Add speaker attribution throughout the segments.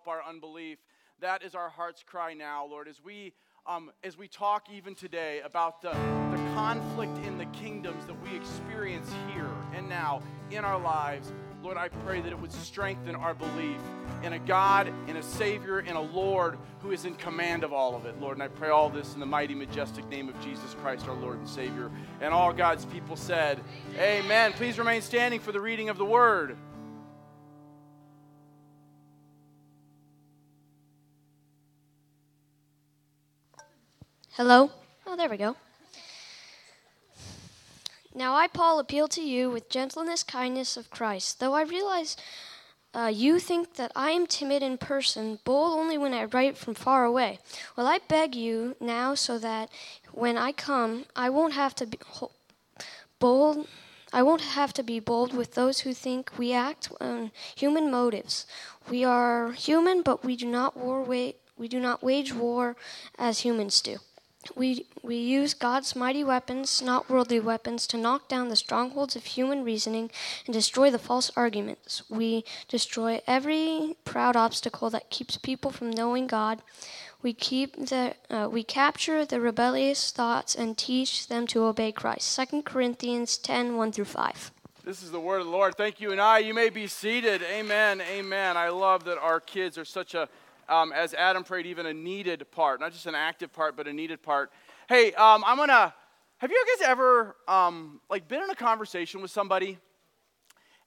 Speaker 1: help our unbelief. That is our heart's cry now, Lord, as we um, as we talk even today about the, the conflict in the kingdoms that we experience here and now in our lives. Lord, I pray that it would strengthen our belief in a God, in a Savior, in a Lord who is in command of all of it, Lord. And I pray all this in the mighty, majestic name of Jesus Christ, our Lord and Savior. And all God's people said, Amen. Amen. Please remain standing for the reading of the word.
Speaker 2: Hello? Oh, there we go. Now I, Paul, appeal to you with gentleness, kindness of Christ, though I realize uh, you think that I am timid in person, bold only when I write from far away. Well, I beg you now so that when I come, I won't have to be bold. I won't have to be bold with those who think we act on human motives. We are human, but we do not war wa- we do not wage war as humans do. We, we use God's mighty weapons, not worldly weapons, to knock down the strongholds of human reasoning and destroy the false arguments. We destroy every proud obstacle that keeps people from knowing God. We, keep the, uh, we capture the rebellious thoughts and teach them to obey Christ. 2 Corinthians 10 1 through 5.
Speaker 1: This is the word of the Lord. Thank you. And I, you may be seated. Amen. Amen. I love that our kids are such a um, as Adam prayed, even a needed part, not just an active part, but a needed part. Hey, um, I'm gonna. Have you guys ever um, like been in a conversation with somebody,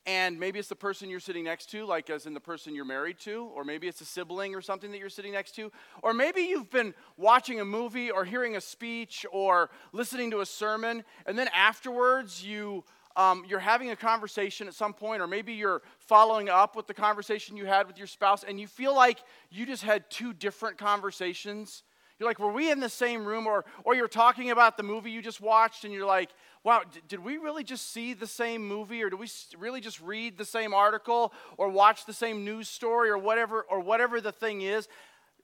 Speaker 1: and maybe it's the person you're sitting next to, like as in the person you're married to, or maybe it's a sibling or something that you're sitting next to, or maybe you've been watching a movie or hearing a speech or listening to a sermon, and then afterwards you um, you're having a conversation at some point, or maybe you're following up with the conversation you had with your spouse, and you feel like you just had two different conversations. You're like, were we in the same room? Or, or you're talking about the movie you just watched, and you're like, wow, d- did we really just see the same movie, or did we really just read the same article, or watch the same news story, or whatever, or whatever the thing is?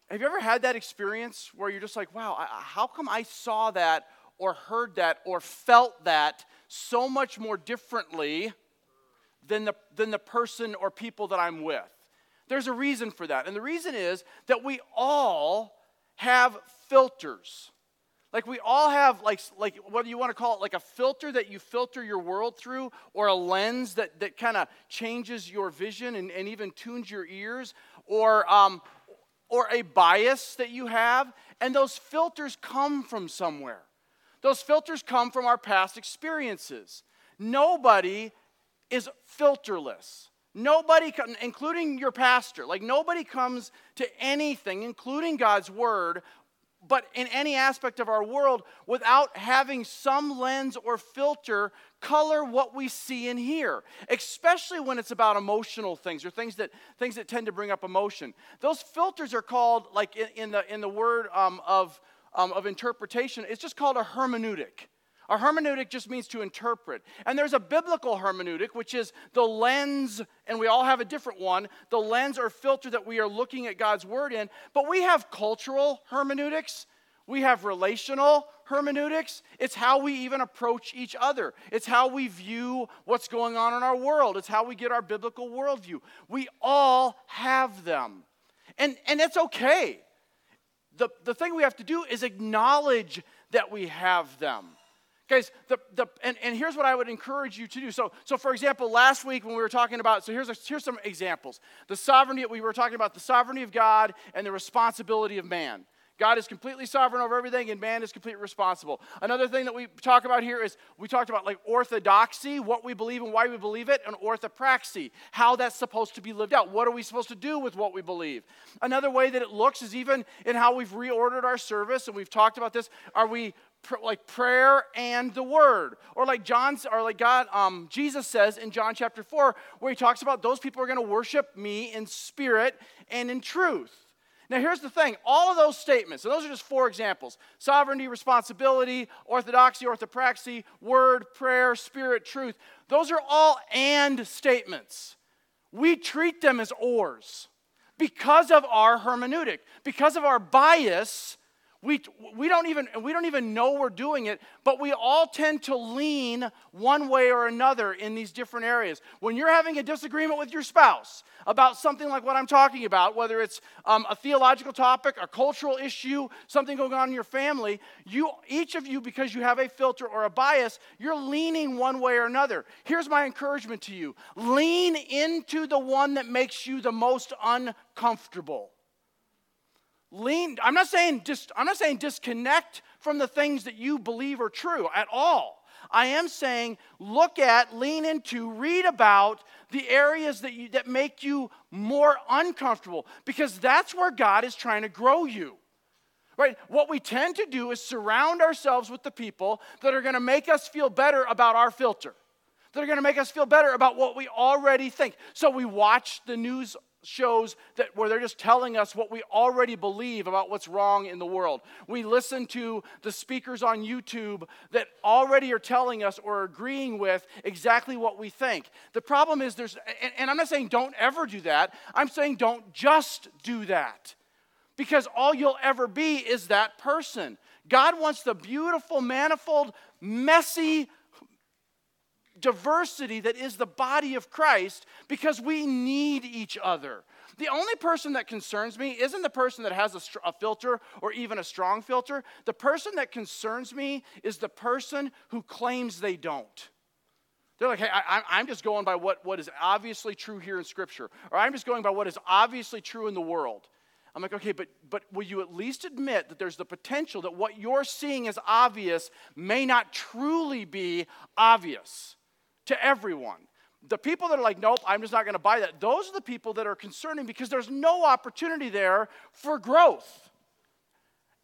Speaker 1: Have you ever had that experience where you're just like, wow, I, how come I saw that, or heard that, or felt that so much more differently than the, than the person or people that I'm with. There's a reason for that. And the reason is that we all have filters. Like we all have like like what do you want to call it like a filter that you filter your world through or a lens that, that kind of changes your vision and, and even tunes your ears or um, or a bias that you have and those filters come from somewhere. Those filters come from our past experiences. Nobody is filterless. Nobody, including your pastor, like nobody comes to anything, including God's word, but in any aspect of our world without having some lens or filter color what we see and hear especially when it's about emotional things or things that things that tend to bring up emotion those filters are called like in, in the in the word um, of um, of interpretation, it's just called a hermeneutic. A hermeneutic just means to interpret. And there's a biblical hermeneutic, which is the lens, and we all have a different one, the lens or filter that we are looking at God's word in. But we have cultural hermeneutics, we have relational hermeneutics. It's how we even approach each other, it's how we view what's going on in our world, it's how we get our biblical worldview. We all have them. And, and it's okay the, the thing we have to do is acknowledge that we have them. Guys, the, the, and, and here's what I would encourage you to do. So, so, for example, last week when we were talking about, so here's, a, here's some examples. The sovereignty, we were talking about the sovereignty of God and the responsibility of man. God is completely sovereign over everything, and man is completely responsible. Another thing that we talk about here is we talked about like orthodoxy, what we believe and why we believe it, and orthopraxy, how that's supposed to be lived out. What are we supposed to do with what we believe? Another way that it looks is even in how we've reordered our service, and we've talked about this. Are we like prayer and the word, or like John's, or like God, um, Jesus says in John chapter four, where he talks about those people are going to worship me in spirit and in truth. Now, here's the thing all of those statements, and those are just four examples sovereignty, responsibility, orthodoxy, orthopraxy, word, prayer, spirit, truth those are all and statements. We treat them as ors because of our hermeneutic, because of our bias. We, we, don't even, we don't even know we're doing it, but we all tend to lean one way or another in these different areas. When you're having a disagreement with your spouse about something like what I'm talking about, whether it's um, a theological topic, a cultural issue, something going on in your family, you, each of you, because you have a filter or a bias, you're leaning one way or another. Here's my encouragement to you lean into the one that makes you the most uncomfortable lean i'm not saying just i'm not saying disconnect from the things that you believe are true at all. I am saying look at lean into read about the areas that you that make you more uncomfortable because that's where god is trying to grow you. Right? What we tend to do is surround ourselves with the people that are going to make us feel better about our filter that are going to make us feel better about what we already think. So we watch the news shows that where they're just telling us what we already believe about what's wrong in the world. We listen to the speakers on YouTube that already are telling us or agreeing with exactly what we think. The problem is there's and, and I'm not saying don't ever do that. I'm saying don't just do that. Because all you'll ever be is that person. God wants the beautiful, manifold, messy, diversity that is the body of Christ because we need each other. The only person that concerns me isn't the person that has a, a, filter or even a strong filter. The person that concerns me is the person who claims they don't. They're like, hey, I, am just going by what, what is obviously true here in Scripture, or I'm just going by what is obviously true in the world. I'm like, okay, but, but will you at least admit that there's the potential that what you're seeing as obvious may not truly be obvious? To everyone. The people that are like, nope, I'm just not going to buy that, those are the people that are concerning because there's no opportunity there for growth.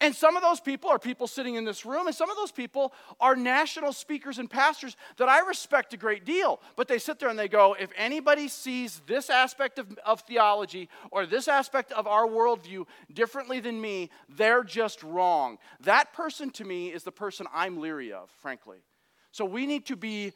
Speaker 1: And some of those people are people sitting in this room, and some of those people are national speakers and pastors that I respect a great deal. But they sit there and they go, if anybody sees this aspect of, of theology or this aspect of our worldview differently than me, they're just wrong. That person to me is the person I'm leery of, frankly. So we need to be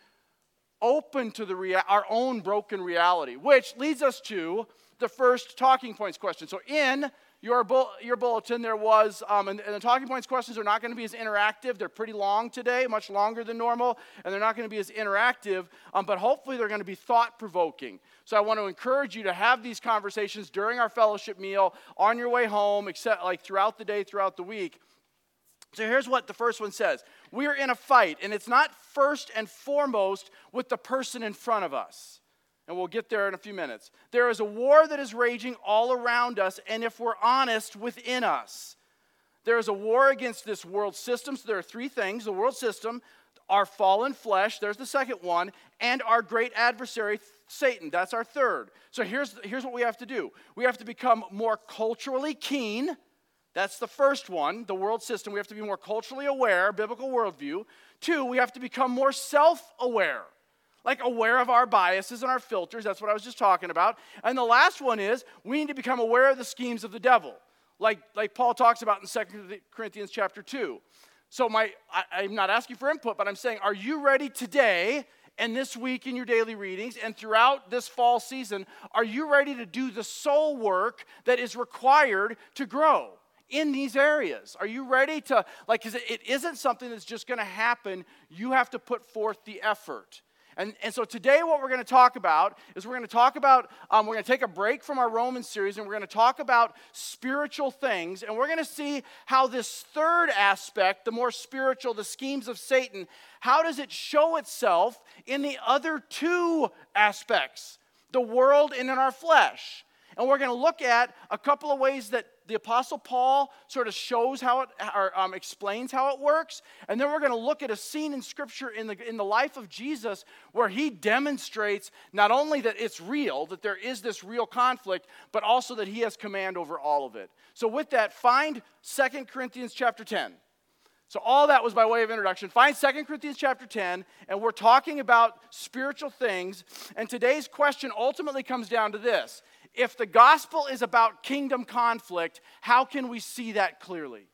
Speaker 1: open to the rea- our own broken reality, which leads us to the first talking points question. So, in your, bu- your bulletin, there was, um, and, and, the talking points questions are not going to be as interactive. They're pretty long today, much longer than normal, and they're not going to be as interactive, um, but hopefully they're going to be thought provoking. So, I want to encourage you to have these conversations during our fellowship meal, on your way home, except like throughout the day, throughout the week. So here's what the first one says We're in a fight, and it's not first and foremost with the person in front of us. And we'll get there in a few minutes. There is a war that is raging all around us, and if we're honest, within us. There is a war against this world system. So there are three things the world system, our fallen flesh, there's the second one, and our great adversary, Satan. That's our third. So here's, here's what we have to do we have to become more culturally keen that's the first one, the world system. We have to be more culturally aware, biblical worldview. Two, we have to become more self aware, like aware of our biases and our filters. That's what I was just talking about. And the last one is we need to become aware of the schemes of the devil, like, like Paul talks about in 2 Corinthians chapter 2. So my, I, I'm not asking for input, but I'm saying, are you ready today and this week in your daily readings and throughout this fall season, are you ready to do the soul work that is required to grow? In these areas? Are you ready to, like, because it isn't something that's just going to happen. You have to put forth the effort. And, and so today, what we're going to talk about is we're going to talk about, um, we're going to take a break from our Roman series and we're going to talk about spiritual things. And we're going to see how this third aspect, the more spiritual, the schemes of Satan, how does it show itself in the other two aspects, the world and in our flesh? And we're going to look at a couple of ways that the Apostle Paul sort of shows how it, or um, explains how it works. And then we're going to look at a scene in Scripture in the, in the life of Jesus where he demonstrates not only that it's real, that there is this real conflict, but also that he has command over all of it. So, with that, find Second Corinthians chapter 10. So all that was by way of introduction. Find Second Corinthians chapter 10, and we're talking about spiritual things. And today's question ultimately comes down to this if the gospel is about kingdom conflict, how can we see that clearly?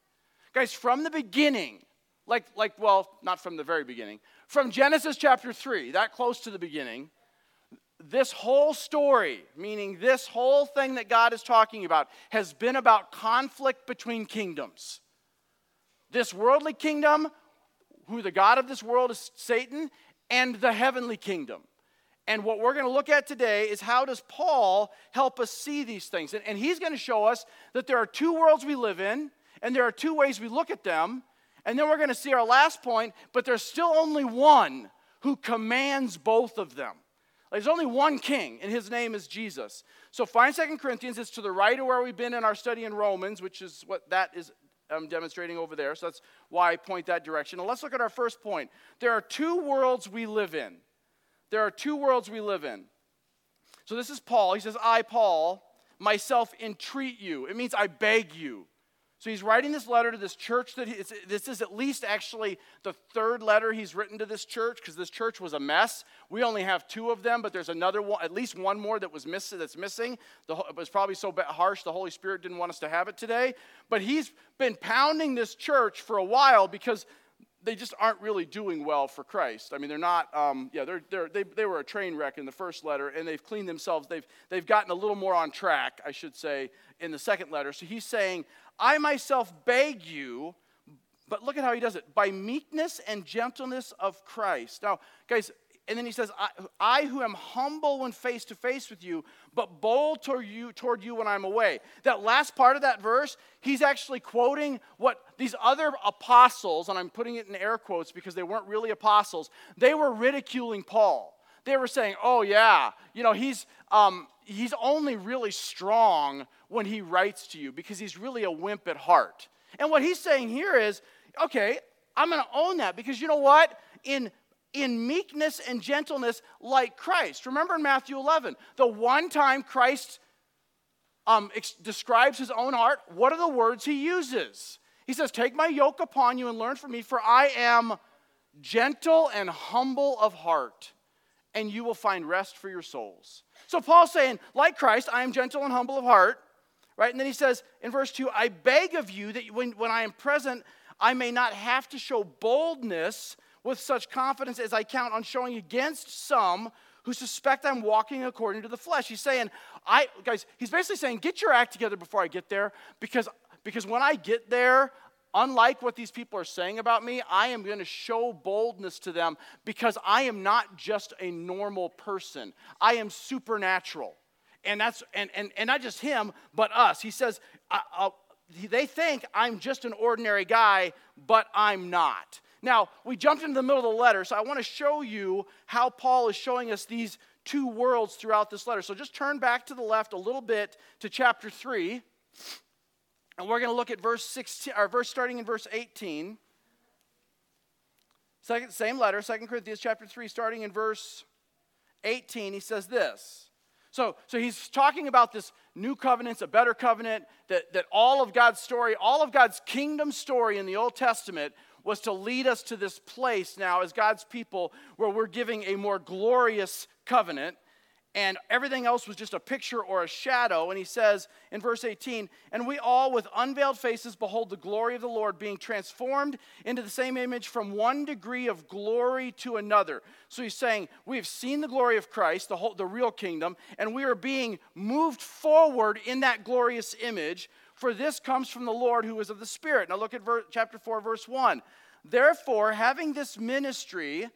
Speaker 1: Guys, from the beginning, like, like, well, not from the very beginning, from Genesis chapter 3, that close to the beginning, this whole story, meaning this whole thing that God is talking about, has been about conflict between kingdoms. this worldly kingdom, who the God of this world is Satan, and the heavenly kingdom. And what we're going to look at today is how does Paul help us see these things? And, and he's going to show us that there are two worlds we live in, and there are two ways we look at them. And then we're going to see our last point, but there's still only one who commands both of them. There's only one king, and his name is Jesus. So find Second Corinthians. It's to the right of where we've been in our study in Romans, which is what that is um, demonstrating over there. So that's why I point that direction. And let's look at our first point. There are two worlds we live in. There are two worlds we live in. So this is Paul. He says, I, Paul, myself entreat you. It means I beg you. So he's writing this letter to this church that he, this is at least actually the third letter he's written to this church because this church was a mess. We only have two of them, but there's another one, at least one more that was missing. that's missing. The, it was probably so harsh the Holy Spirit didn't want us to have it today. But he's been pounding this church for a while because they just aren't really doing well for Christ. I mean, they're not, um, yeah, they're, they're, they, they were a train wreck in the first letter, and they've cleaned themselves. They've, they've gotten a little more on track, I should say, in the second letter. So he's saying, I myself beg you, but look at how he does it by meekness and gentleness of Christ. Now, guys, and then he says, I, I, who am humble when face to face with you, but bold toward you, toward you when I'm away. That last part of that verse, he's actually quoting what these other apostles, and I'm putting it in air quotes because they weren't really apostles, they were ridiculing Paul. They were saying, oh, yeah, you know, he's, um, he's only really strong when he writes to you because he's really a wimp at heart. And what he's saying here is, okay, I'm going to own that because you know what? In in meekness and gentleness like Christ. Remember in Matthew 11, the one time Christ um, ex- describes his own heart, what are the words he uses? He says, Take my yoke upon you and learn from me, for I am gentle and humble of heart, and you will find rest for your souls. So Paul's saying, like Christ, I am gentle and humble of heart, right? And then he says in verse 2, I beg of you that when, when I am present, I may not have to show boldness with such confidence as I count on showing against some who suspect I'm walking according to the flesh. He's saying, I guys, he's basically saying, get your act together before I get there, because because when I get there, unlike what these people are saying about me, I am going to show boldness to them because I am not just a normal person. I am supernatural. And that's and and, and not just him, but us. He says, uh, uh, they think I'm just an ordinary guy, but I'm not. Now, we jumped into the middle of the letter, so I want to show you how Paul is showing us these two worlds throughout this letter. So just turn back to the left a little bit to chapter 3, and we're going to look at verse 16, or verse starting in verse 18. Second, same letter, 2 Corinthians chapter 3, starting in verse 18, he says this. So, so he's talking about this new covenant, a better covenant, that, that all of God's story, all of God's kingdom story in the Old Testament was to lead us to this place now as God's people where we're giving a more glorious covenant. And everything else was just a picture or a shadow. And he says in verse 18, And we all with unveiled faces behold the glory of the Lord, being transformed into the same image from one degree of glory to another. So he's saying, We have seen the glory of Christ, the, whole, the real kingdom, and we are being moved forward in that glorious image for this comes from the Lord who is of the Spirit. Now look at chapter 4, verse 1. Therefore, having this ministry,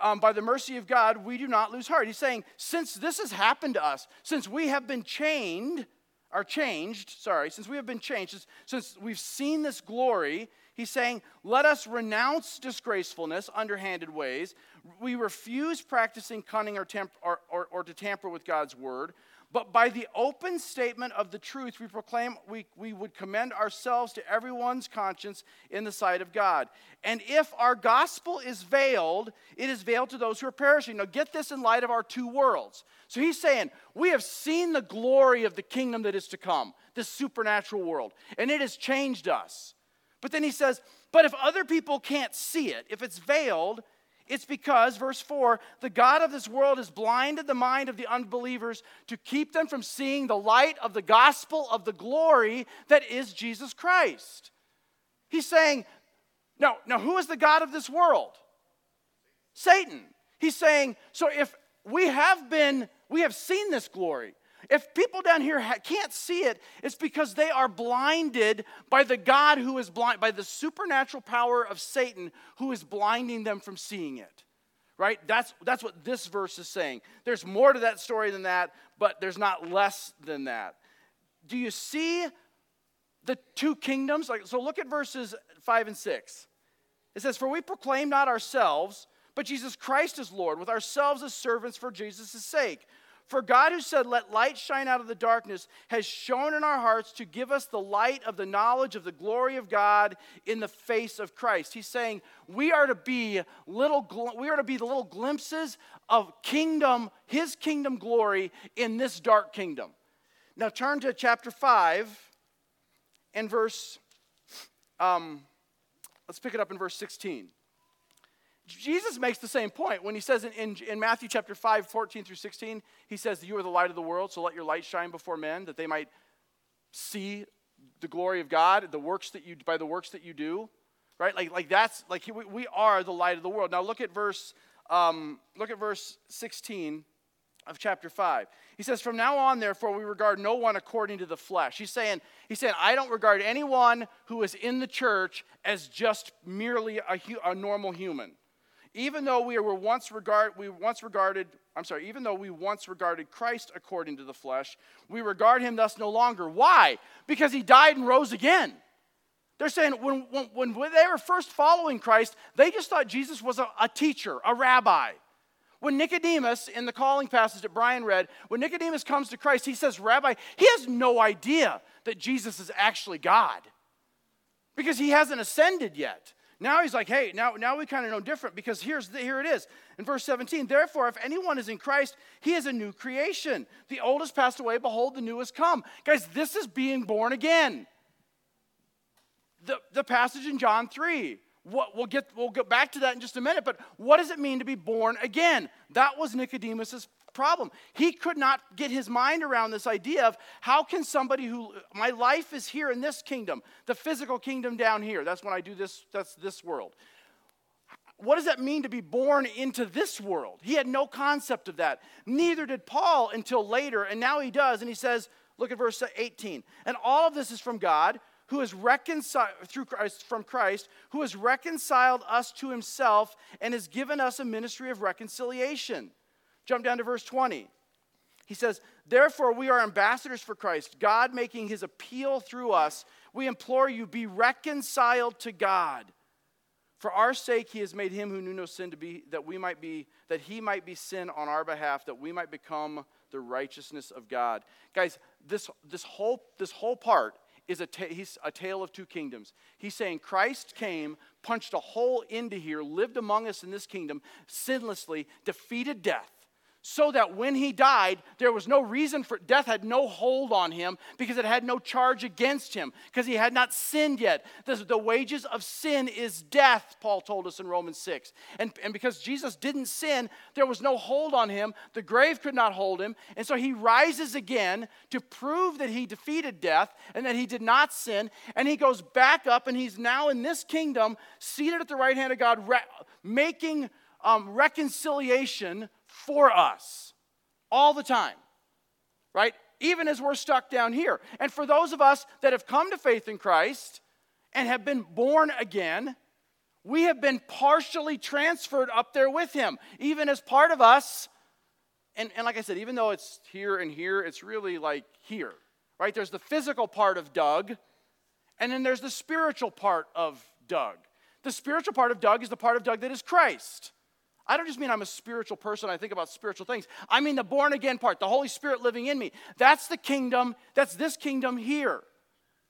Speaker 1: um, by the mercy of God, we do not lose heart. He's saying, since this has happened to us, since we have been chained, are changed, sorry, since we have been changed, since, since we've seen this glory, he's saying, let us renounce disgracefulness, underhanded ways. We refuse practicing cunning or, temp- or, or, or to tamper with God's word. But by the open statement of the truth, we proclaim we, we would commend ourselves to everyone's conscience in the sight of God. And if our gospel is veiled, it is veiled to those who are perishing. Now, get this in light of our two worlds. So he's saying, We have seen the glory of the kingdom that is to come, this supernatural world, and it has changed us. But then he says, But if other people can't see it, if it's veiled, it's because, verse 4, the God of this world has blinded the mind of the unbelievers to keep them from seeing the light of the gospel of the glory that is Jesus Christ. He's saying, now, now who is the God of this world? Satan. He's saying, so if we have been, we have seen this glory, If people down here ha- can't see it, it's because they are blinded by the God who is blind, by the supernatural power of Satan who is blinding them from seeing it. Right? That's, that's what this verse is saying. There's more to that story than that, but there's not less than that. Do you see the two kingdoms? Like, so look at verses 5 and 6. It says, For we proclaim not ourselves, but Jesus Christ is Lord, with ourselves as servants for Jesus' sake. For God, who said, Let light shine out of the darkness, has shone in our hearts to give us the light of the knowledge of the glory of God in the face of Christ. He's saying we are to be little, we are to be the little glimpses of kingdom, His kingdom glory in this dark kingdom. Now turn to chapter five and verse. Um, let's pick it up in verse 16. Jesus makes the same point when he says in, in, in, Matthew chapter 5, 14 through 16, he says, You are the light of the world, so let your light shine before men, that they might see the glory of God, the works that you by the works that you do. Right? Like, like that's like we, we are the light of the world. Now look at verse um, look at verse 16 of chapter 5. He says, From now on, therefore, we regard no one according to the flesh. He's saying, he's saying I don't regard anyone who is in the church as just merely a, a normal human. Even though we were once regard, we once regarded, I'm sorry, even though we once regarded Christ according to the flesh, we regard him thus no longer. Why? Because he died and rose again. They're saying when, when, when they were first following Christ, they just thought Jesus was a, a teacher, a rabbi. When Nicodemus, in the calling passage that Brian read, when Nicodemus comes to Christ, he says, Rabbi, he has no idea that Jesus is actually God because he hasn't ascended yet. Now he's like, hey, now, now we kind of know different because here's the, here it is. In verse 17, therefore, if anyone is in Christ, he is a new creation. The old has passed away, behold, the new has come. Guys, this is being born again. The, the passage in John 3. What, we'll, get, we'll get back to that in just a minute, but what does it mean to be born again? That was Nicodemus's problem. He could not get his mind around this idea of how can somebody who, my life is here in this kingdom, the physical kingdom down here. That's when I do this, that's this world. What does that mean to be born into this world? He had no concept of that. Neither did Paul until later, and now he does. And he says, look at verse 18. And all of this is from God who has reconciled through Christ from Christ, who has reconciled us to himself and has given us a ministry of reconciliation. Jump down to verse 20. He says, Therefore, we are ambassadors for Christ, God making his appeal through us. We implore you, be reconciled to God. For our sake, he has made him who knew no sin to be, that we might be, that he might be sin on our behalf, that we might become the righteousness of God. Guys, this, this, whole, this whole part is a, ta- he's a tale of two kingdoms. He's saying Christ came, punched a hole into here, lived among us in this kingdom sinlessly, defeated death so that when he died, there was no reason for death had no hold on him because it had no charge against him because he had not sinned yet. The, the, wages of sin is death, Paul told us in Romans 6. And, and because Jesus didn't sin, there was no hold on him. The grave could not hold him. And so he rises again to prove that he defeated death and that he did not sin. And he goes back up and he's now in this kingdom, seated at the right hand of God, re- making um, reconciliation for us all the time, right? Even as we're stuck down here. And for those of us that have come to faith in Christ and have been born again, we have been partially transferred up there with Him, even as part of us. And, and like I said, even though it's here and here, it's really like here, right? There's the physical part of Doug, and then there's the spiritual part of Doug. The spiritual part of Doug is the part of Doug that is Christ. I don't just mean I'm a spiritual person, I think about spiritual things. I mean the born again part, the Holy Spirit living in me. That's the kingdom, that's this kingdom here.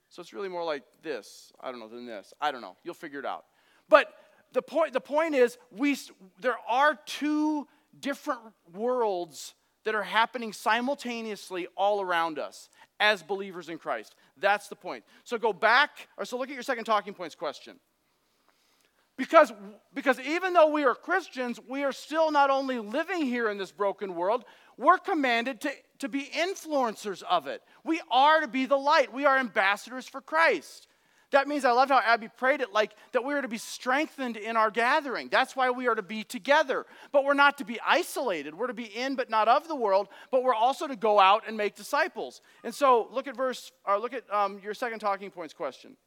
Speaker 1: So it's really more like this, I don't know, than this. I don't know. You'll figure it out. But the point, the point is, we, there are two different worlds that are happening simultaneously all around us as believers in Christ. That's the point. So go back, or so look at your second talking points question. Because, because even though we are Christians, we are still not only living here in this broken world, we're commanded to, to be influencers of it. We are to be the light, we are ambassadors for Christ. That means I loved how Abby prayed it like that we are to be strengthened in our gathering. That's why we are to be together. But we're not to be isolated. We're to be in but not of the world, but we're also to go out and make disciples. And so look at verse or look at um, your second talking points question.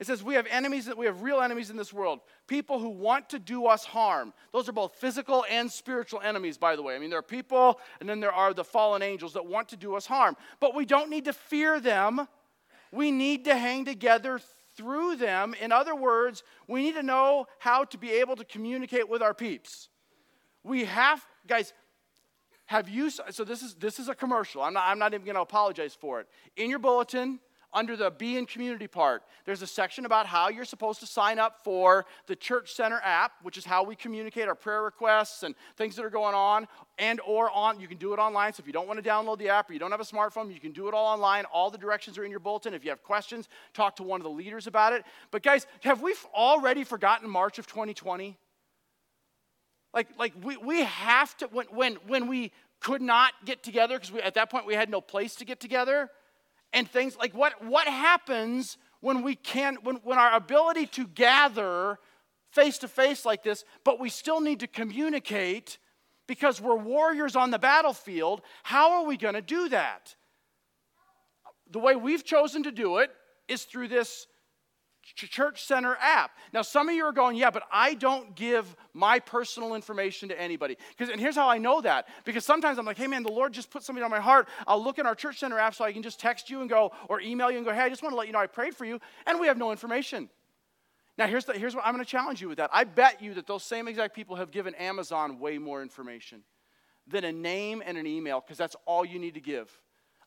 Speaker 1: It says, We have enemies, that we have real enemies in this world. People who want to do us harm. Those are both physical and spiritual enemies, by the way. I mean, there are people, and then there are the fallen angels that want to do us harm. But we don't need to fear them. We need to hang together through them. In other words, we need to know how to be able to communicate with our peeps. We have, guys, have you, so this is, this is a commercial. I'm not, I'm not even going to apologize for it. In your bulletin, under the Be in Community part, there's a section about how you're supposed to sign up for the Church Center app, which is how we communicate our prayer requests and things that are going on, and or on you can do it online. So if you don't want to download the app or you don't have a smartphone, you can do it all online. All the directions are in your bulletin. If you have questions, talk to one of the leaders about it. But guys, have we already forgotten March of 2020? Like, like we, we have to, when, when, when we could not get together, because at that point we had no place to get together, and things like what, what happens when we can when, when our ability to gather face to face like this but we still need to communicate because we're warriors on the battlefield how are we going to do that? The way we've chosen to do it is through this Church Center app. Now, some of you are going, yeah, but I don't give my personal information to anybody. Because, and here's how I know that. Because sometimes I'm like, hey, man, the Lord just put something on my heart. I'll look in our Church Center app so I can just text you and go, or email you and go, hey, I just want to let you know I prayed for you. And we have no information. Now, here's, the, here's what I'm going to challenge you with that. I bet you that those same exact people have given Amazon way more information than a name and an email, because that's all you need to give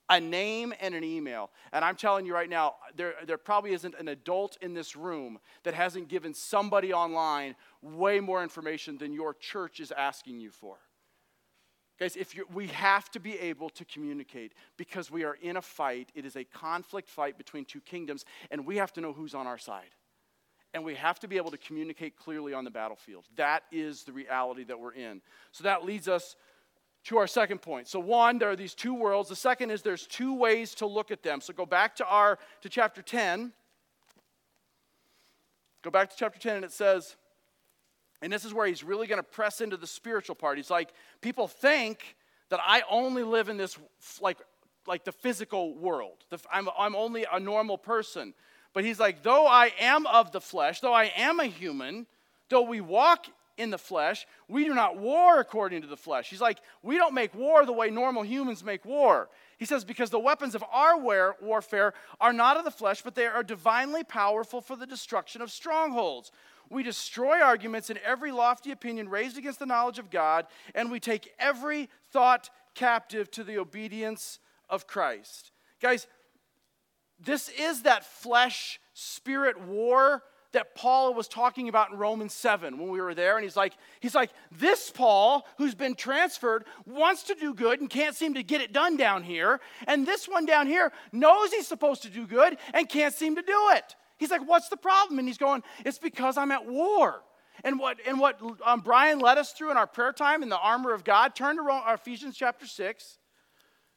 Speaker 1: a name and an email. And I'm telling you right now, there, there probably isn't an adult in this room that hasn't given somebody online way more information than your church is asking you for. Guys, if you we have to be able to communicate because we are in a fight. It is a conflict fight between two kingdoms, and we have to know who's on our side. And we have to be able to communicate clearly on the battlefield. That is the reality that we're in. So that leads us to our second point. So one, there are these two worlds. The second is there's two ways to look at them. So go back to our to chapter 10. Go back to chapter 10 and it says and this is where he's really going to press into the spiritual part. He's like people think that I only live in this like like the physical world. I'm, I'm only a normal person. But he's like, though I am of the flesh, though I am a human, though we walk in the flesh. We do not war according to the flesh. He's like, we don't make war the way normal humans make war. He says, because the weapons of our war- warfare are not of the flesh, but they are divinely powerful for the destruction of strongholds. We destroy arguments and every lofty opinion raised against the knowledge of God, and we take every thought captive to the obedience of Christ. Guys, this is that flesh spirit war that Paul was talking about in Romans 7 when we were there. And he's like, he's like, this Paul, who's been transferred, wants to do good and can't seem to get it done down here. And this one down here knows he's supposed to do good and can't seem to do it. He's like, what's the problem? And he's going, it's because I'm at war. And what, and what um, Brian led us through in our prayer time in the armor of God, turn to Ephesians chapter 6.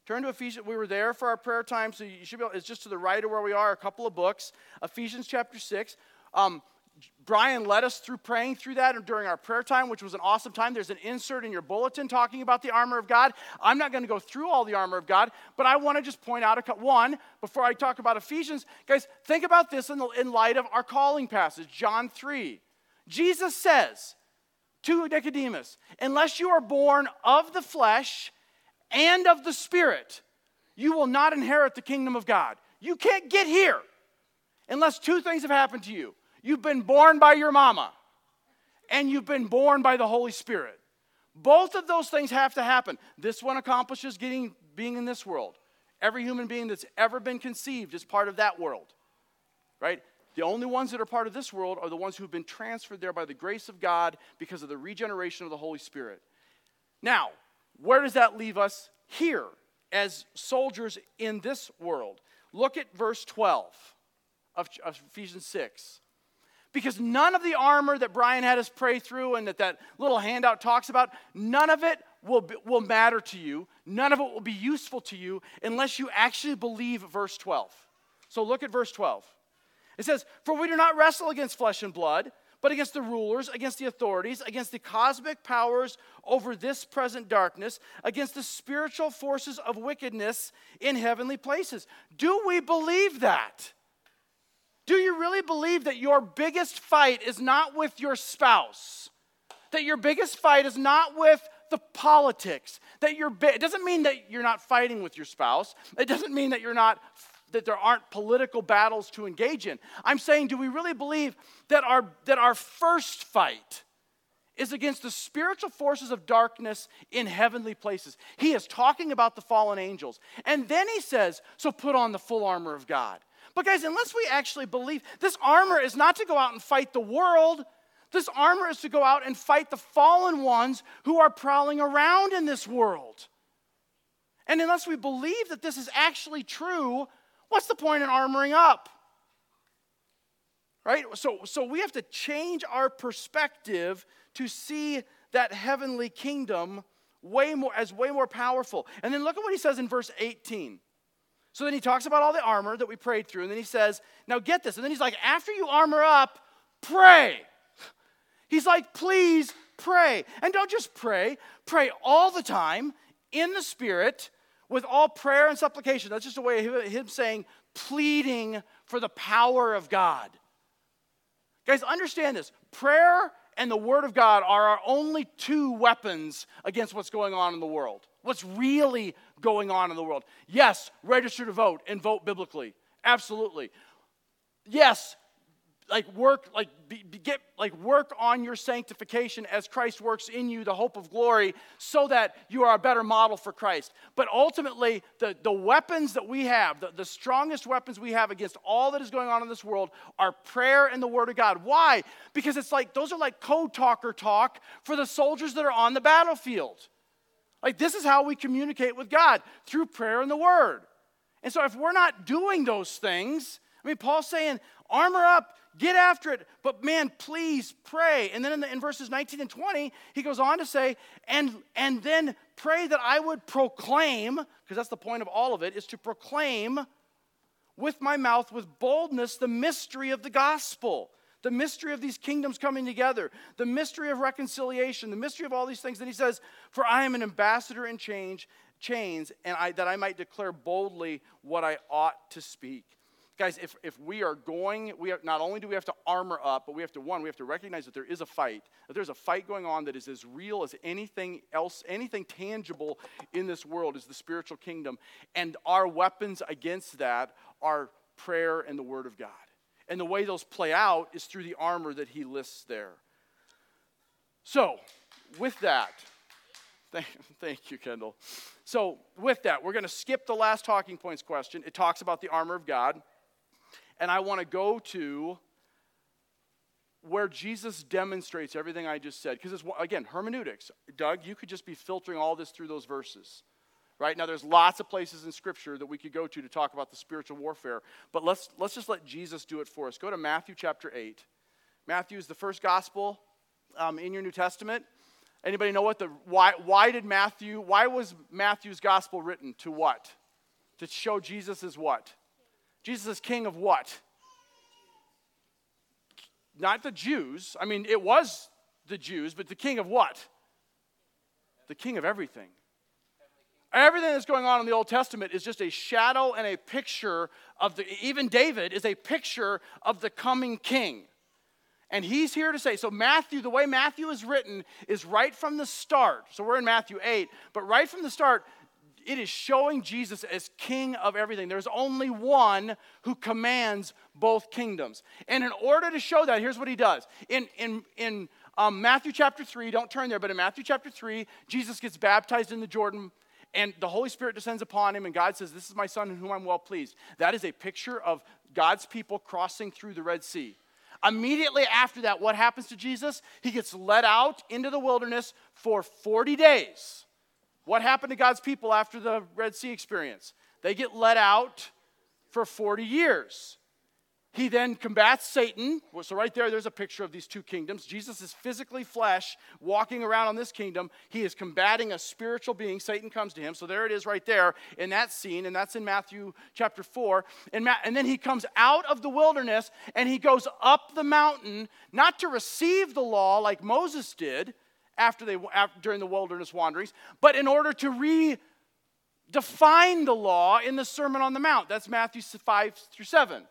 Speaker 1: Turn to Ephesians. We were there for our prayer time, so you should be able, it's just to the right of where we are, a couple of books. Ephesians chapter 6. Um, Brian led us through praying through that during our prayer time, which was an awesome time. There's an insert in your bulletin talking about the armor of God. I'm not going to go through all the armor of God, but I want to just point out a one before I talk about Ephesians. Guys, think about this in, the, in light of our calling passage, John 3. Jesus says to Nicodemus, Unless you are born of the flesh and of the Spirit, you will not inherit the kingdom of God. You can't get here unless two things have happened to you You've been born by your mama, and you've been born by the Holy Spirit. Both of those things have to happen. This one accomplishes getting being in this world. Every human being that's ever been conceived is part of that world. Right? The only ones that are part of this world are the ones who've been transferred there by the grace of God because of the regeneration of the Holy Spirit. Now, where does that leave us here as soldiers in this world? Look at verse 12 of, Ephesians 6. Because none of the armor that Brian had us pray through and that that little handout talks about, none of it will, be, will matter to you. None of it will be useful to you unless you actually believe verse 12. So look at verse 12. It says, For we do not wrestle against flesh and blood, but against the rulers, against the authorities, against the cosmic powers over this present darkness, against the spiritual forces of wickedness in heavenly places. Do we believe that? Do you really believe that your biggest fight is not with your spouse? That your biggest fight is not with the politics. That you're it doesn't mean that you're not fighting with your spouse. It doesn't mean that you're not that there aren't political battles to engage in. I'm saying, do we really believe that our, that our first fight is against the spiritual forces of darkness in heavenly places? He is talking about the fallen angels. And then he says, so put on the full armor of God. But guys, unless we actually believe, this armor is not to go out and fight the world. This armor is to go out and fight the fallen ones who are prowling around in this world. And unless we believe that this is actually true, What's the point in armoring up? Right? So, so we have to change our perspective to see that heavenly kingdom way more as way more powerful. And then look at what he says in verse 18. So then he talks about all the armor that we prayed through, and then he says, Now get this. And then he's like, After you armor up, pray. He's like, Please pray. And don't just pray, pray all the time in the Spirit with all prayer and supplication. That's just a way of him saying, pleading for the power of God. Guys, understand this prayer and the Word of God are our only two weapons against what's going on in the world. What's really going on in the world. Yes, register to vote and vote biblically. Absolutely. Yes, like work like be, get like work on your sanctification as christ works in you the hope of glory so that you are a better model for christ but ultimately the, the weapons that we have the, the strongest weapons we have against all that is going on in this world are prayer and the word of god why because it's like those are like code talker talk for the soldiers that are on the battlefield like this is how we communicate with god through prayer and the word and so if we're not doing those things i mean paul's saying armor up Get after it. But man, please pray. And then in, the, in, verses 19 and 20, he goes on to say, and, and then pray that I would proclaim, because that's the point of all of it, is to proclaim with my mouth with boldness the mystery of the gospel. The mystery of these kingdoms coming together, the mystery of reconciliation, the mystery of all these things. And he says, For I am an ambassador in change, chains, and I, that I might declare boldly what I ought to speak. Guys, if, if we are going, we have, not only do we have to armor up, but we have to, one, we have to recognize that there is a fight, that there's a fight going on that is as real as anything else, anything tangible in this world is the spiritual kingdom. And our weapons against that are prayer and the Word of God. And the way those play out is through the armor that he lists there. So, with that, Thank, thank, you, Kendall. So, with that, we're going to skip the last talking points question. It talks about the armor of God and I want to go to where Jesus demonstrates everything I just said. Because, again, hermeneutics. Doug, you could just be filtering all this through those verses. Right now, there's lots of places in Scripture that we could go to to talk about the spiritual warfare, but let's let's just let Jesus do it for us. Go to Matthew chapter eight. Matthew is the first gospel um, in your New Testament. Anybody know what the why? Why did Matthew? Why was Matthew's gospel written? To what? To show Jesus is what? Jesus is king of what? Not the Jews. I mean, it was the Jews, but the king of what? The king of everything. Everything that's going on in the Old Testament is just a shadow and a picture of the, even David is a picture of the coming king. And he's here to say, so Matthew, the way Matthew is written is right from the start. So we're in Matthew 8, but right from the start, it is showing Jesus as king of everything. There's only one who commands both kingdoms. And in order to show that, here's what he does. In, in, in um, Matthew chapter 3, don't turn there, but in Matthew chapter 3, Jesus gets baptized in the Jordan and the Holy Spirit descends upon him, and God says, This is my son in whom I'm well pleased. That is a picture of God's people crossing through the Red Sea. Immediately after that, what happens to Jesus? He gets led out into the wilderness for 40 days. What happened to God's people after the Red Sea experience? They get led out for 40 years. He then combats Satan. So, right there, there's a picture of these two kingdoms. Jesus is physically flesh walking around on this kingdom. He is combating a spiritual being. Satan comes to him. So, there it is right there in that scene, and that's in Matthew chapter 4. And, Ma- and then he comes out of the wilderness and he goes up the mountain, not to receive the law like Moses did after they, after, during the wilderness wanderings, but in order to redefine the law in the Sermon on the Mount. That's Matthew 5 through 7.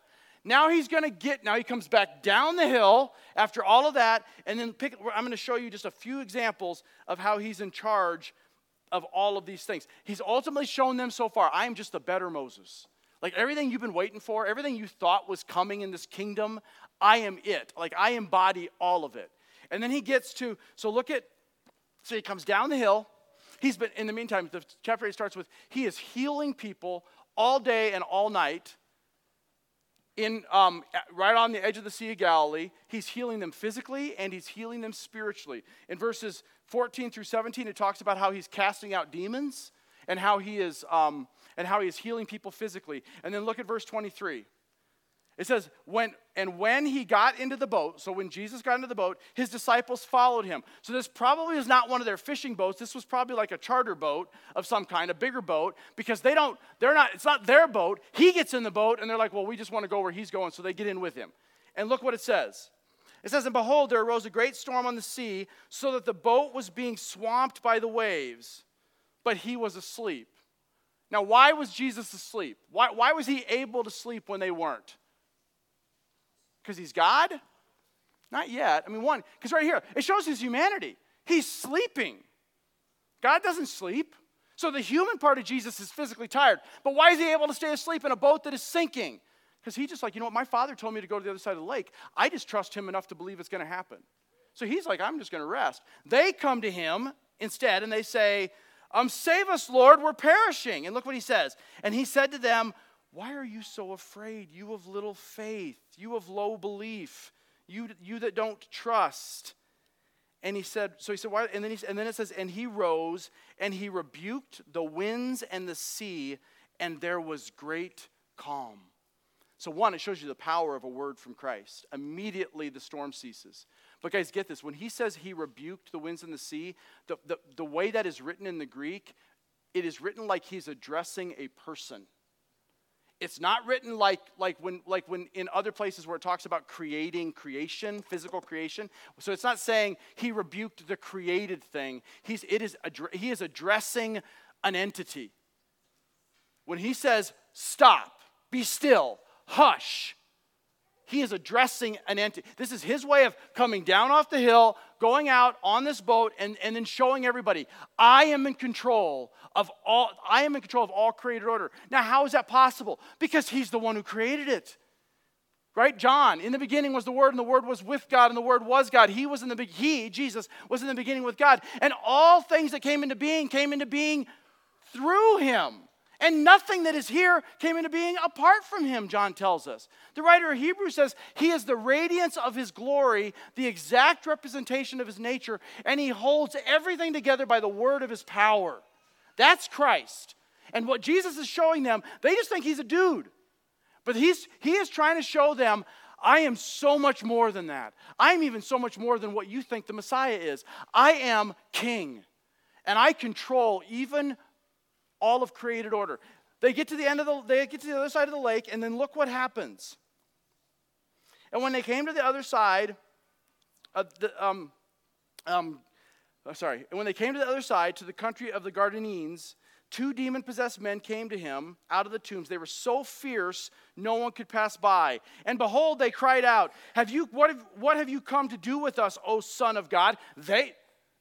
Speaker 1: Now he's going to get, now he comes back down the hill after all of that, and then pick, I'm going to show you just a few examples of how he's in charge of all of these things. He's ultimately shown them so far, I am just a better Moses. Like everything you've been waiting for, everything you thought was coming in this kingdom, I am it. Like I embody all of it. And then he gets to, so look at, so he comes down the hill. He's been, in the meantime, the chapter 8 starts with, he is healing people all day and all night in, um, right on the edge of the Sea of Galilee. He's healing them physically and he's healing them spiritually. In verses 14 through 17, it talks about how he's casting out demons and how he is, um, and how he is healing people physically. And then look at verse 23. It says, when, and when he got into the boat, so when Jesus got into the boat, his disciples followed him. So this probably is not one of their fishing boats. This was probably like a charter boat of some kind, a bigger boat, because they don't, they're not, it's not their boat. He gets in the boat and they're like, well, we just want to go where he's going. So they get in with him. And look what it says. It says, And behold, there arose a great storm on the sea, so that the boat was being swamped by the waves, but he was asleep. Now, why was Jesus asleep? Why, why was he able to sleep when they weren't? Because he's God? Not yet. I mean, one, because right here, it shows his humanity. He's sleeping. God doesn't sleep. So the human part of Jesus is physically tired. But why is he able to stay asleep in a boat that is sinking? Because he's just like, you know what, my father told me to go to the other side of the lake. I just trust him enough to believe it's going to happen. So he's like, I'm just going to rest. They come to him instead and they say, um, Save us, Lord, we're perishing. And look what he says. And he said to them, why are you so afraid? You of little faith, you of low belief, you, you that don't trust. And he said, so he said, why? And then, he, and then it says, and he rose and he rebuked the winds and the sea, and there was great calm. So, one, it shows you the power of a word from Christ. Immediately the storm ceases. But, guys, get this. When he says he rebuked the winds and the sea, the, the, the way that is written in the Greek, it is written like he's addressing a person. It's not written like, like, when, like when in other places where it talks about creating creation, physical creation. So it's not saying he rebuked the created thing. He's, it is, he is addressing an entity. When he says, stop, be still, hush, he is addressing an entity. This is his way of coming down off the hill, going out on this boat, and, and then showing everybody, I am in control of all, I am in control of all created order. Now, how is that possible? Because he's the one who created it. Right? John, in the beginning was the Word, and the Word was with God, and the Word was God. He was in the be- He, Jesus, was in the beginning with God. And all things that came into being came into being through him. And nothing that is here came into being apart from him, John tells us. The writer of Hebrews says he is the radiance of his glory, the exact representation of his nature, and he holds everything together by the word of his power. That's Christ. And what Jesus is showing them, they just think he's a dude. But he's, he is trying to show them, I am so much more than that. I'm even so much more than what you think the Messiah is. I am king, and I control even all of created order. They get to the end of the they get to the other side of the lake, and then look what happens. And when they came to the other side, the, um, um, oh, sorry, and when they came to the other side, to the country of the Gadarenes, two demon possessed men came to him out of the tombs. They were so fierce, no one could pass by. And behold, they cried out, Have you what have, what have you come to do with us, O Son of God? They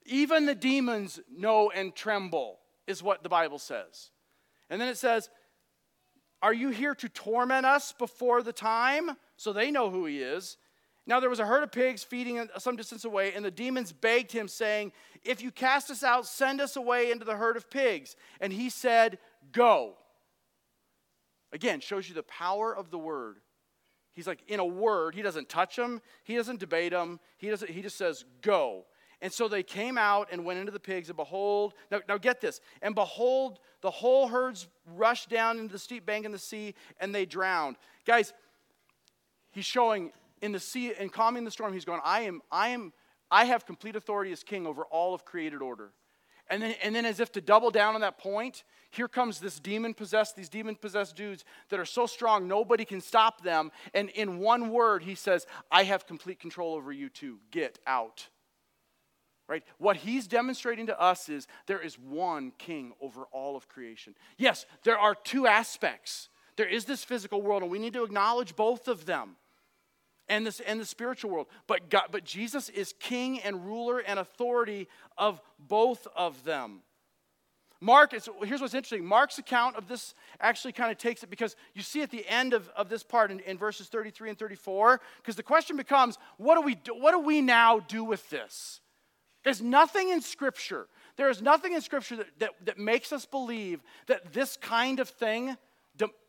Speaker 1: even the demons know and tremble is what the Bible says. And then it says, Are you here to torment us before the time? So they know who he is. Now there was a herd of pigs feeding some distance away, and the demons begged him, saying, If you cast us out, send us away into the herd of pigs. And he said, Go. Again, shows you the power of the word. He's like, in a word, he doesn't touch them, he doesn't debate them, he, doesn't, he just says, Go. And so they came out and went into the pigs, and behold, now, now get this, and behold, the whole herds rushed down into the steep bank in the sea, and they drowned. Guys, he's showing in the sea and calming the storm, he's going, I am, I am, I have complete authority as king over all of created order. And then, and then, as if to double down on that point, here comes this demon possessed, these demon possessed dudes that are so strong, nobody can stop them. And in one word, he says, I have complete control over you too. Get out. Right? What he's demonstrating to us is there is one king over all of creation. Yes, there are two aspects. There is this physical world, and we need to acknowledge both of them and, this, and the spiritual world. But, God, but Jesus is king and ruler and authority of both of them. Mark, is, here's what's interesting. Mark's account of this actually kind of takes it because you see at the end of, of this part in, in verses 33 and 34, because the question becomes, what do, we do, what do we now do with this? There's nothing in Scripture, there is nothing in Scripture that, that, that makes us believe that this kind of thing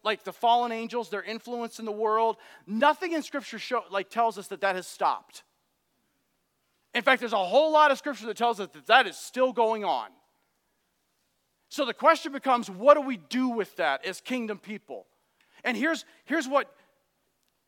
Speaker 1: like the fallen angels, their influence in the world. Nothing in Scripture show, like tells us that that has stopped. In fact, there's a whole lot of Scripture that tells us that that is still going on. So the question becomes, what do we do with that as kingdom people? And here's, here's what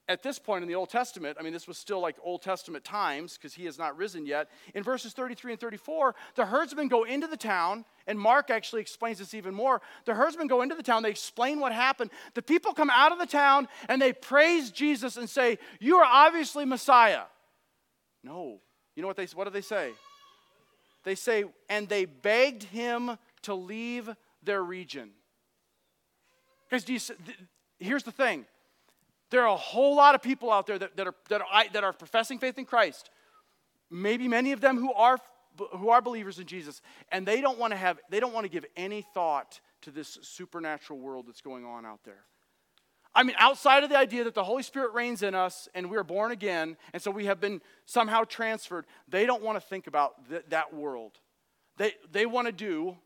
Speaker 1: at this point in the Old Testament, I mean, this was still like Old Testament times because he has not risen yet. In verses 33 and 34, the herdsmen go into the town, and Mark actually explains this even more. The herdsmen go into the town, they explain what happened. The people come out of the town and they praise Jesus and say, You are obviously Messiah. No. You know what they what do they say? They say, and they begged him to leave their region. Because here's the thing there are a whole lot of people out there that, that, are, that, are, that are professing faith in Christ. Maybe many of them who are, who are believers in Jesus, and they don't want to have, they don't want to give any thought to this supernatural world that's going on out there. I mean, outside of the idea that the Holy Spirit reigns in us and we are born again, and so we have been somehow transferred, they don't want to think about th- that world. They, they want to do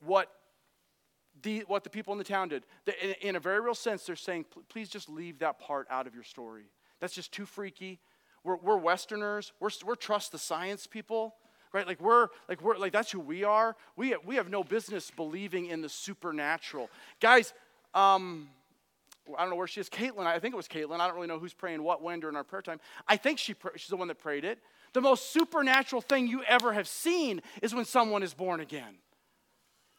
Speaker 1: what the, what the people in the town did. in, in a very real sense, they're saying, please just leave that part out of your story. That's just too freaky. We're, we're Westerners. We're, we're trust the science people, right? Like we're like we're like that's who we are. We we have no business believing in the supernatural, guys. Um, I don't know where she is. Caitlin, I think it was Caitlin. I don't really know who's praying what when during our prayer time. I think she she's the one that prayed it. The most supernatural thing you ever have seen is when someone is born again.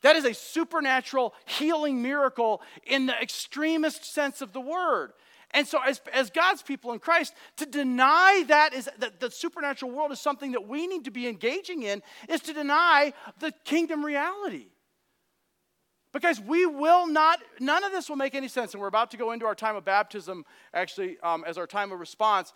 Speaker 1: That is a supernatural healing miracle in the extremest sense of the word. And so, as, as God's people in Christ, to deny that is that the supernatural world is something that we need to be engaging in is to deny the kingdom reality. Because we will not, none of this will make any sense. And we're about to go into our time of baptism, actually, um, as our time of response.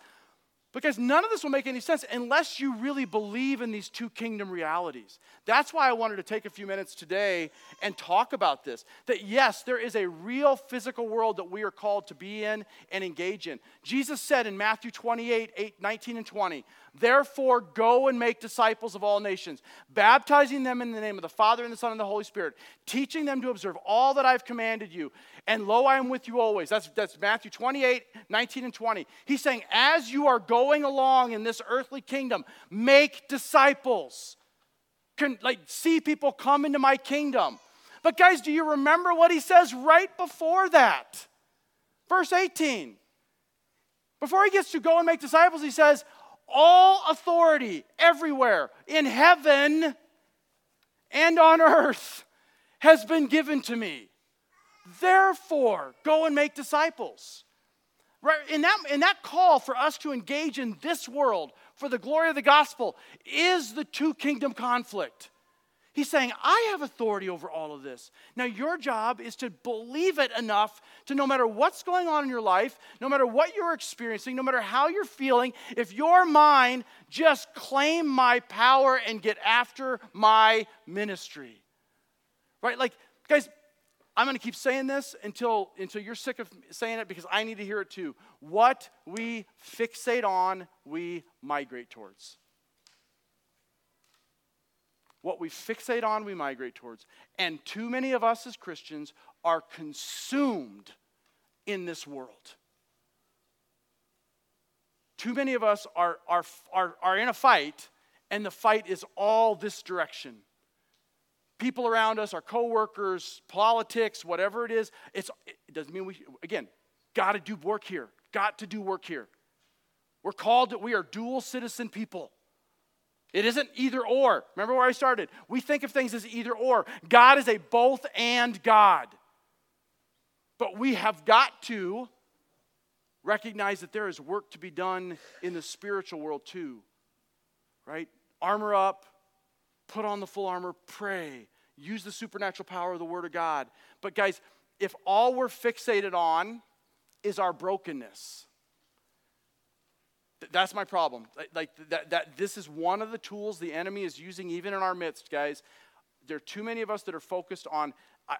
Speaker 1: Because none of this will make any sense unless you really believe in these two kingdom realities. That's why I wanted to take a few minutes today and talk about this. That yes, there is a real physical world that we are called to be in and engage in. Jesus said in Matthew 28 8, 19 and 20, Therefore, go and make disciples of all nations, baptizing them in the name of the Father and the Son and the Holy Spirit, teaching them to observe all that I've commanded you. And lo, I am with you always. That's, that's Matthew 28, 19 and 20. He's saying, as you are going along in this earthly kingdom, make disciples. Can, like, see people come into my kingdom. But, guys, do you remember what he says right before that? Verse 18. Before he gets to go and make disciples, he says, all authority everywhere in heaven and on earth has been given to me. Therefore, go and make disciples. Right? In that, in that call for us to engage in this world for the glory of the gospel is the two kingdom conflict. He's saying, I have authority over all of this. Now, your job is to believe it enough to no matter what's going on in your life, no matter what you're experiencing, no matter how you're feeling, if your mind just claim my power and get after my ministry. Right? Like, guys, I'm going to keep saying this until, until you're sick of saying it because I need to hear it too. What we fixate on, we migrate towards. What we fixate on, we migrate towards. And too many of us as Christians are consumed in this world. Too many of us are, are, are, are in a fight, and the fight is all this direction. People around us, our coworkers, politics, whatever it is, it's, it doesn't mean we, again, got to do work here. got to do work here. We're called that we are dual citizen people. It isn't either or. Remember where I started? We think of things as either or. God is a both and God. But we have got to recognize that there is work to be done in the spiritual world too. Right? Armor up, put on the full armor, pray, use the supernatural power of the Word of God. But guys, if all we're fixated on is our brokenness, that's my problem. Like that, that this is one of the tools the enemy is using even in our midst, guys. There are too many of us that are focused on I,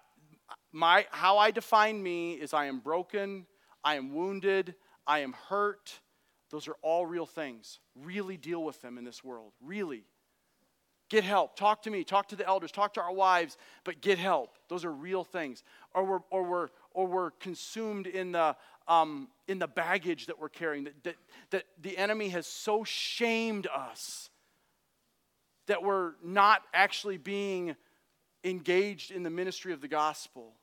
Speaker 1: my how I define me is I am broken, I am wounded, I am hurt. Those are all real things. Really deal with them in this world. Really. Get help. Talk to me. Talk to the elders. Talk to our wives, but get help. Those are real things. Or we're, or we're, or we're consumed in the, um, in the baggage that we're carrying, that, that, that the enemy has so shamed us that we're not actually being engaged in the ministry of the gospel.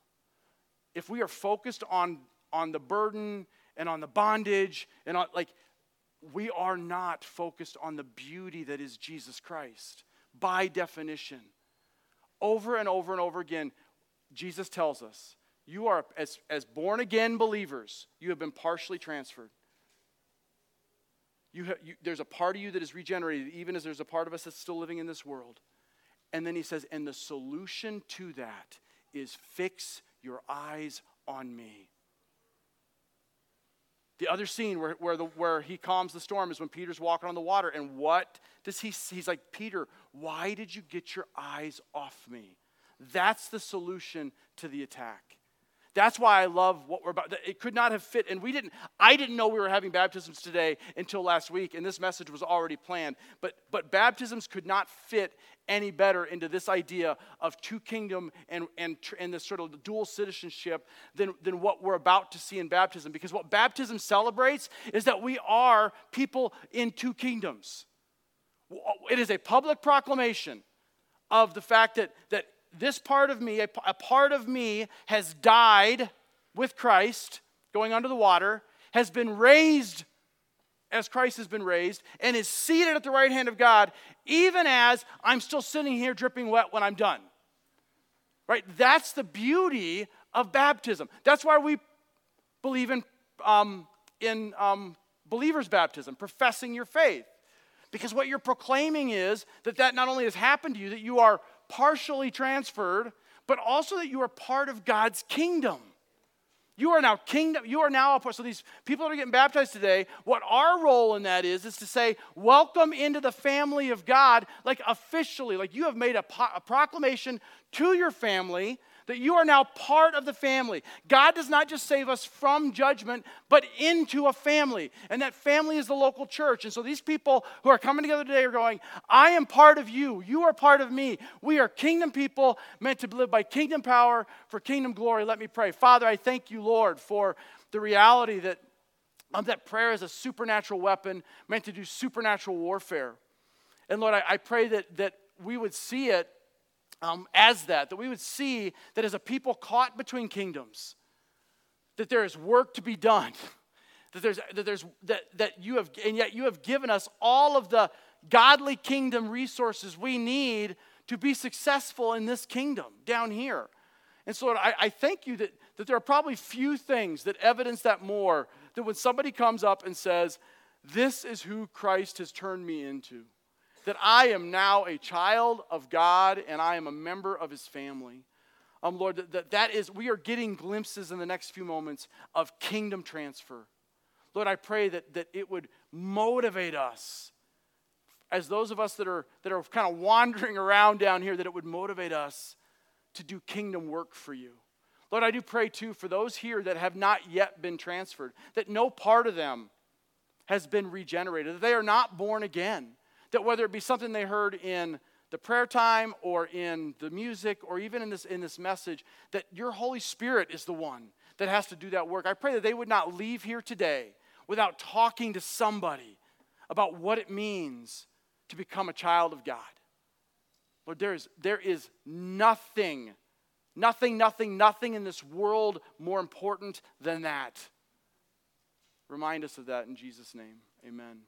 Speaker 1: If we are focused on, on the burden and on the bondage and on, like, we are not focused on the beauty that is Jesus Christ by definition. Over and over and over again, Jesus tells us you are, as, as born again believers, you have been partially transferred. You have, you, there's a part of you that is regenerated, even as there's a part of us that's still living in this world. And then he says, and the solution to that is fix your eyes on me. The other scene where, where, the, where he calms the storm is when Peter's walking on the water. And what does he He's like, Peter, why did you get your eyes off me? That's the solution to the attack. That's why I love what we're about. It could not have fit, and we didn't. I didn't know we were having baptisms today until last week, and this message was already planned. But but baptisms could not fit any better into this idea of two kingdom and and and this sort of dual citizenship than than what we're about to see in baptism. Because what baptism celebrates is that we are people in two kingdoms. It is a public proclamation of the fact that that this part of me, a, a part of me has died with Christ, going under the water, has been raised as Christ has been raised, and is seated at the right hand of God, even as I'm still sitting here dripping wet when I'm done. Right? That's the beauty of baptism. That's why we believe in, um, in um, believer's baptism, professing your faith. Because what you're proclaiming is that that not only has happened to you, that you are partially transferred, but also that you are part of God's kingdom. You are now kingdom, you are now a part. So these people that are getting baptized today, what our role in that is, is to say, welcome into the family of God, like officially, like you have made a, a proclamation to your family that you are now part of the family. God does not just save us from judgment, but into a family. And that family is the local church. And so these people who are coming together today are going, I am part of you. You are part of me. We are kingdom people meant to live by kingdom power for kingdom glory. Let me pray. Father, I thank you, Lord, for the reality that, um, that prayer is a supernatural weapon meant to do supernatural warfare. And Lord, I, I pray that, that we would see it um, as that, that we would see that as a people caught between kingdoms, that there is work to be done, that there's, that, there's that, that you have, and yet you have given us all of the godly kingdom resources we need to be successful in this kingdom down here. And so I, I thank you that, that there are probably few things that evidence that more than when somebody comes up and says, This is who Christ has turned me into that I am now a child of God and I am a member of his family. Um, Lord, that, that, is, we are getting glimpses in the next few moments of kingdom transfer. Lord, I pray that, that it would motivate us as those of us that are, that are kind of wandering around down here, that it would motivate us to do kingdom work for you. Lord, I do pray too for those here that have not yet been transferred, that no part of them has been regenerated, that they are not born again. That whether it be something they heard in the prayer time or in the music or even in this, in this message, that your Holy Spirit is the one that has to do that work. I pray that they would not leave here today without talking to somebody about what it means to become a child of God. Lord, there is, there is nothing, nothing, nothing, nothing in this world more important than that. Remind us of that in Jesus' name. Amen.